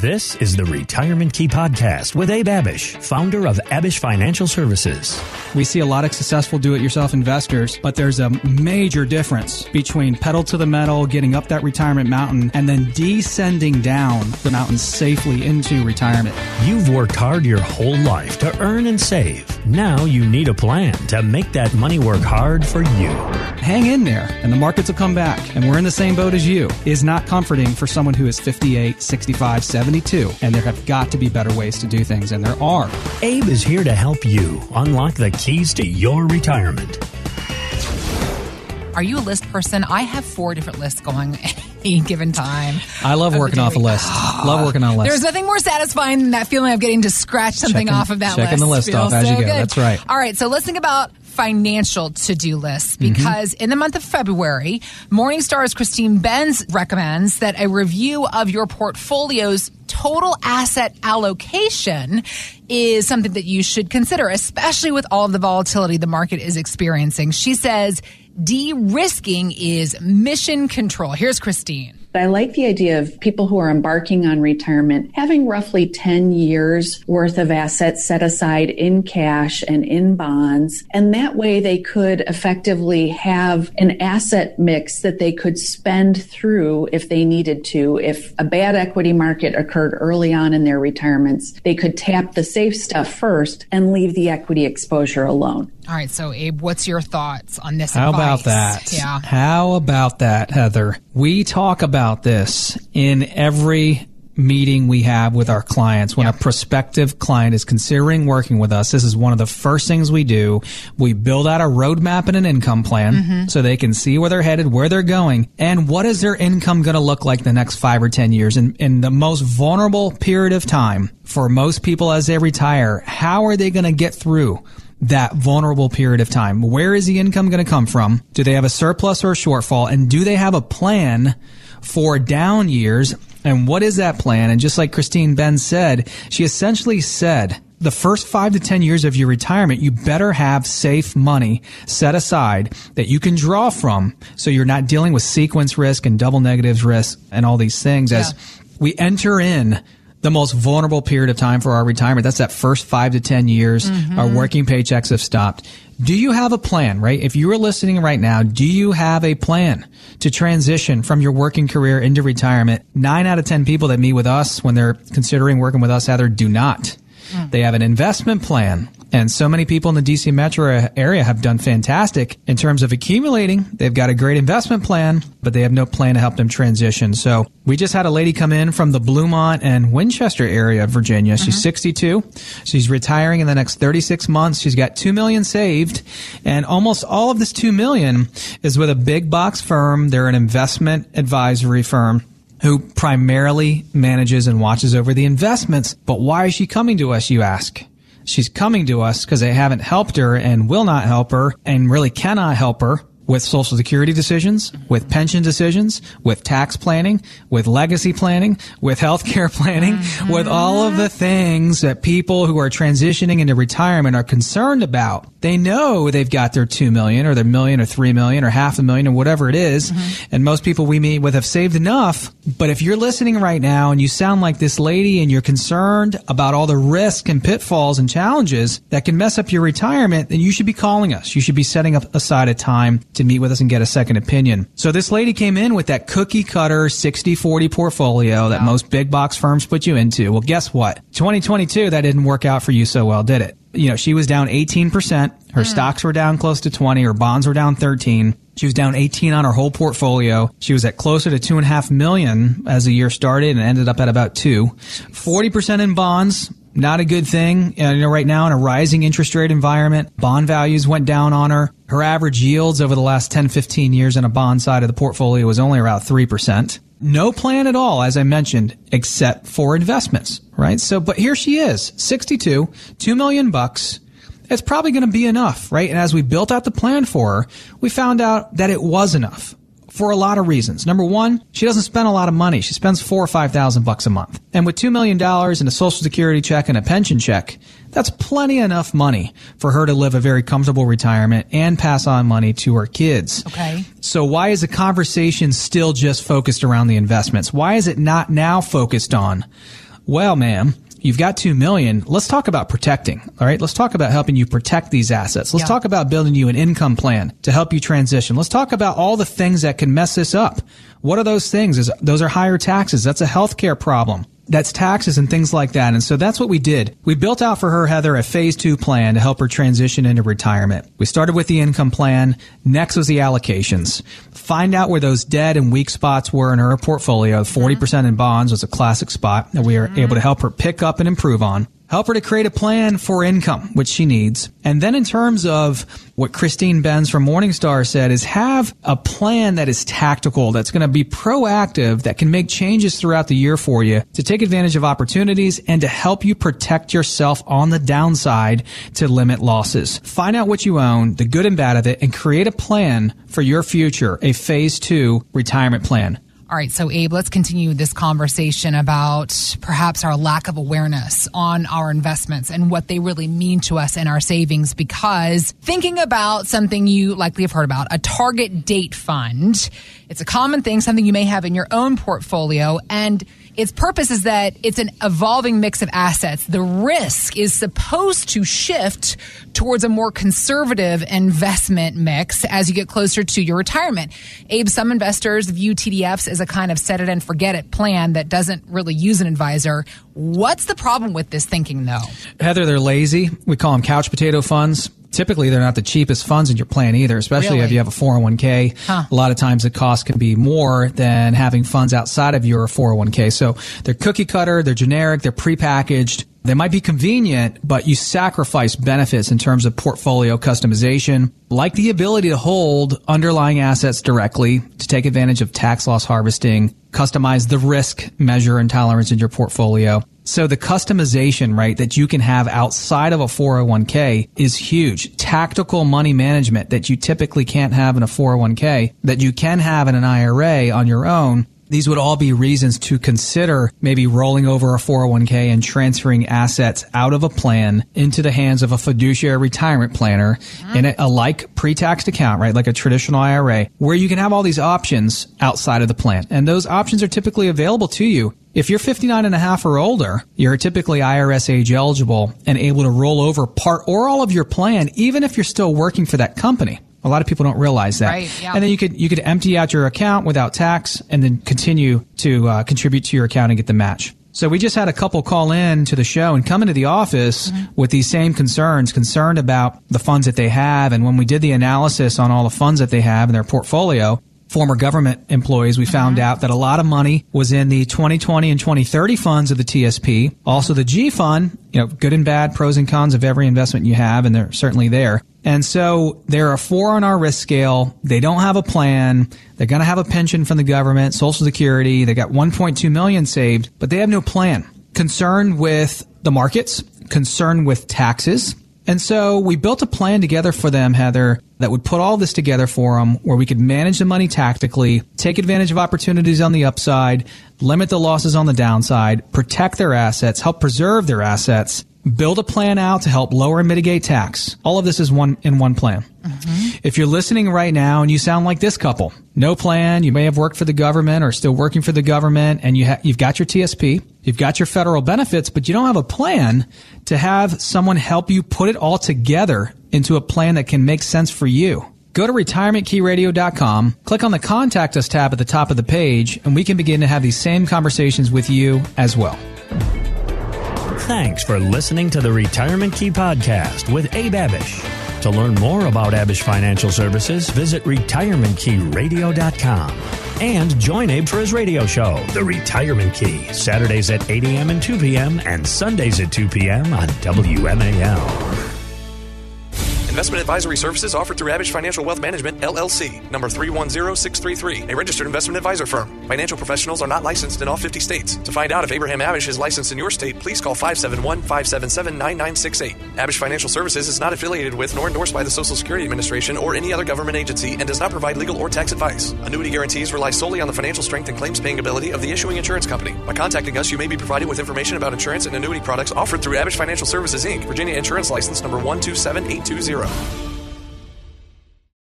This is the Retirement Key Podcast with Abe Abish, founder of Abish Financial Services. We see a lot of successful do it yourself investors, but there's a major difference between pedal to the metal, getting up that retirement mountain, and then descending down the mountain safely into retirement. You've worked hard your whole life to earn and save. Now you need a plan to make that money work hard for you. Hang in there, and the markets will come back, and we're in the same boat as you. Is not comforting for someone who is 58, 65, 72, and there have got to be better ways to do things, and there are. Abe is here to help you unlock the keys to your retirement. Are you a list person? I have four different lists going any given time. I love working off a list. love working on a list. There's nothing more satisfying than that feeling of getting to scratch something Checking- off of that checking list. the list Feels off as you go. good. That's right. All right, so let's think about financial to-do lists Mm-hmm. because in the month of February, Morningstar's Christine Benz recommends that a review of your portfolio's total asset allocation is something that you should consider, especially with all the volatility the market is experiencing. She says de-risking is mission control. Here's Christine. I like the idea of people who are embarking on retirement having roughly 10 years worth of assets set aside in cash and in bonds. And that way they could effectively have an asset mix that they could spend through if they needed to. If a bad equity market occurred early on in their retirements, they could tap the safe stuff first and leave the equity exposure alone. All right, so Abe, what's your thoughts on this? How advice? about that? Yeah. How about that, Heather? We talk about this in every meeting we have with our clients. When a prospective client is considering working with us, this is one of the first things we do. We build out a roadmap and an income plan Mm-hmm. so they can see where they're headed, where they're going, and what is their income going to look like the next five or 10 years. In, in the most vulnerable period of time for most people as they retire, how are they going to get through that vulnerable period of time. Where is the income going to come from? Do they have a surplus or a shortfall? And do they have a plan for down years? And what is that plan? And just like Christine Benz said, she essentially said, the first five to 10 years of your retirement, you better have safe money set aside that you can draw from so you're not dealing with sequence risk and double negatives risk and all these things as we enter in the most vulnerable period of time for our retirement. That's that first five to 10 years. Mm-hmm. Our working paychecks have stopped. Do you have a plan, right? If you are listening right now, do you have a plan to transition from your working career into retirement? Nine out of 10 people that meet with us when they're considering working with us, Heather, do not. Mm. They have an investment plan. And so many people in the DC metro area have done fantastic in terms of accumulating. They've got a great investment plan, but they have no plan to help them transition. So we just had a lady come in from the Bluemont and Winchester area of Virginia. She's mm-hmm. 62. She's retiring in the next 36 months. She's got 2 million saved and almost all of this 2 million is with a big box firm. They're an investment advisory firm who primarily manages and watches over the investments. But why is she coming to us, you ask? She's coming to us because they haven't helped her and will not help her and really cannot help her with social security decisions, with pension decisions, with tax planning, with legacy planning, with healthcare planning, with all of the things that people who are transitioning into retirement are concerned about. They know they've got their 2 million or their million or 3 million or half a million or whatever it is, mm-hmm. And most people we meet with have saved enough. But if you're listening right now and you sound like this lady and you're concerned about all the risk and pitfalls and challenges that can mess up your retirement, then you should be calling us. You should be setting up aside a time to meet with us and get a second opinion. So this lady came in with that cookie cutter 60-40 portfolio that most big box firms put you into. Well, guess what? 2022, that didn't work out for you so well, did it? You know, she was down 18%. Her hmm. stocks were down close to 20. Her bonds were down 13. She was down 18 on her whole portfolio. She was at closer to two and a half million as the year started and ended up at about two. 40% in bonds. Not a good thing. Uh, you know, right now in a rising interest rate environment, bond values went down on her. Her average yields over the last 10, 15 years on a bond side of the portfolio was only around 3%. No plan at all, as I mentioned, except for investments, right? So, but here she is, 62, 2 million bucks. It's probably going to be enough, right? And as we built out the plan for her, we found out that it was enough for a lot of reasons. Number one, she doesn't spend a lot of money. She spends four or five thousand bucks a month. And with two million dollars and a social security check and a pension check, that's plenty enough money for her to live a very comfortable retirement and pass on money to her kids. Okay. So why is the conversation still just focused around the investments? Why is it not now focused on Well, ma'am, you've got 2 million. Let's talk about protecting. All right. Let's talk about helping you protect these assets. Let's Yeah. talk about building you an income plan to help you transition. Let's talk about all the things that can mess this up. What are those things? Is those are higher taxes. That's a healthcare problem. That's taxes and things like that. And so that's what we did. We built out for her, Heather, a phase two plan to help her transition into retirement. We started with the income plan. Next was the allocations. Find out where those dead and weak spots were in her portfolio. 40% mm-hmm. in bonds was a classic spot that we were able to mm-hmm. help her pick up and improve on. Help her to create a plan for income, which she needs. And then in terms of what Christine Benz from Morningstar said is have a plan that is tactical, that's going to be proactive, that can make changes throughout the year for you to take advantage of opportunities and to help you protect yourself on the downside to limit losses. Find out what you own, the good and bad of it, and create a plan for your future, a phase two retirement plan. All right, so Abe, let's continue this conversation about perhaps our lack of awareness on our investments and what they really mean to us and our savings. Because thinking about something you likely have heard about, a target date fund, it's a common thing, something you may have in your own portfolio. And its purpose is that it's an evolving mix of assets. The risk is supposed to shift towards a more conservative investment mix as you get closer to your retirement. Abe, some investors view TDFs as a kind of set it and forget it plan that doesn't really use an advisor. What's the problem with this thinking, though? Heather, they're lazy. We call them couch potato funds. Typically, they're not the cheapest funds in your plan either, especially if you have a 401k. Huh. A lot of times the cost can be more than having funds outside of your 401k. So they're cookie cutter, they're generic, they're prepackaged. They might be convenient, but you sacrifice benefits in terms of portfolio customization, like the ability to hold underlying assets directly to take advantage of tax loss harvesting, customize the risk measure and tolerance in your portfolio. So the customization, right, that you can have outside of a 401k is huge. Tactical money management that you typically can't have in a 401k that you can have in an IRA on your own. These would all be reasons to consider maybe rolling over a 401k and transferring assets out of a plan into the hands of a fiduciary retirement planner mm-hmm. in a, a like pre-taxed account, right? Like a traditional IRA where you can have all these options outside of the plan. And those options are typically available to you if you're 59 and a half or older, you're typically IRS age eligible and able to roll over part or all of your plan, even if you're still working for that company. A lot of people don't realize that. Right, yeah. And then you could you could empty out your account without tax and then continue to uh, contribute to your account and get the match. So we just had a couple call in to the show and come into the office with these same concerns, concerned about the funds that they have. And when we did the analysis on all the funds that they have in their portfolio, former government employees, we found uh-huh. out that a lot of money was in the 2020 and 2030 funds of the TSP. Also the G fund, you know, good and bad, pros and cons of every investment you have, and they're certainly there. And so there are a four on our risk scale. They don't have a plan. They're going to have a pension from the government, Social Security. They got 1.2 million saved, but they have no plan. Concerned with the markets, concerned with taxes, and so we built a plan together for them, Heather, that would put all this together for them where we could manage the money tactically, take advantage of opportunities on the upside, limit the losses on the downside, protect their assets, help preserve their assets, build a plan out to help lower and mitigate tax. All of this is one in one plan. Mm-hmm. If you're listening right now and you sound like this couple, no plan, you may have worked for the government or still working for the government and you ha- you've got your TSP, you've got your federal benefits, but you don't have a plan to have someone help you put it all together into a plan that can make sense for you. Go to retirementkeyradio.com, click on the contact us tab at the top of the page, and we can begin to have these same conversations with you as well. Thanks for listening to the Retirement Key Podcast with Abe Abish. To learn more about Abish Financial Services, visit retirementkeyradio.com and join Abe for his radio show, The Retirement Key, Saturdays at 8 a.m. and 2 p.m. and Sundays at 2 p.m. on WMAL. Investment advisory services offered through Abish Financial Wealth Management, LLC, number 310633, a registered investment advisor firm. Financial professionals are not licensed in all 50 states. To find out if Abraham Abish is licensed in your state, please call 571 577 9968. Abish Financial Services is not affiliated with nor endorsed by the Social Security Administration or any other government agency and does not provide legal or tax advice. Annuity guarantees rely solely on the financial strength and claims paying ability of the issuing insurance company. By contacting us, you may be provided with information about insurance and annuity products offered through Abish Financial Services, Inc., Virginia Insurance License number 127820 zero.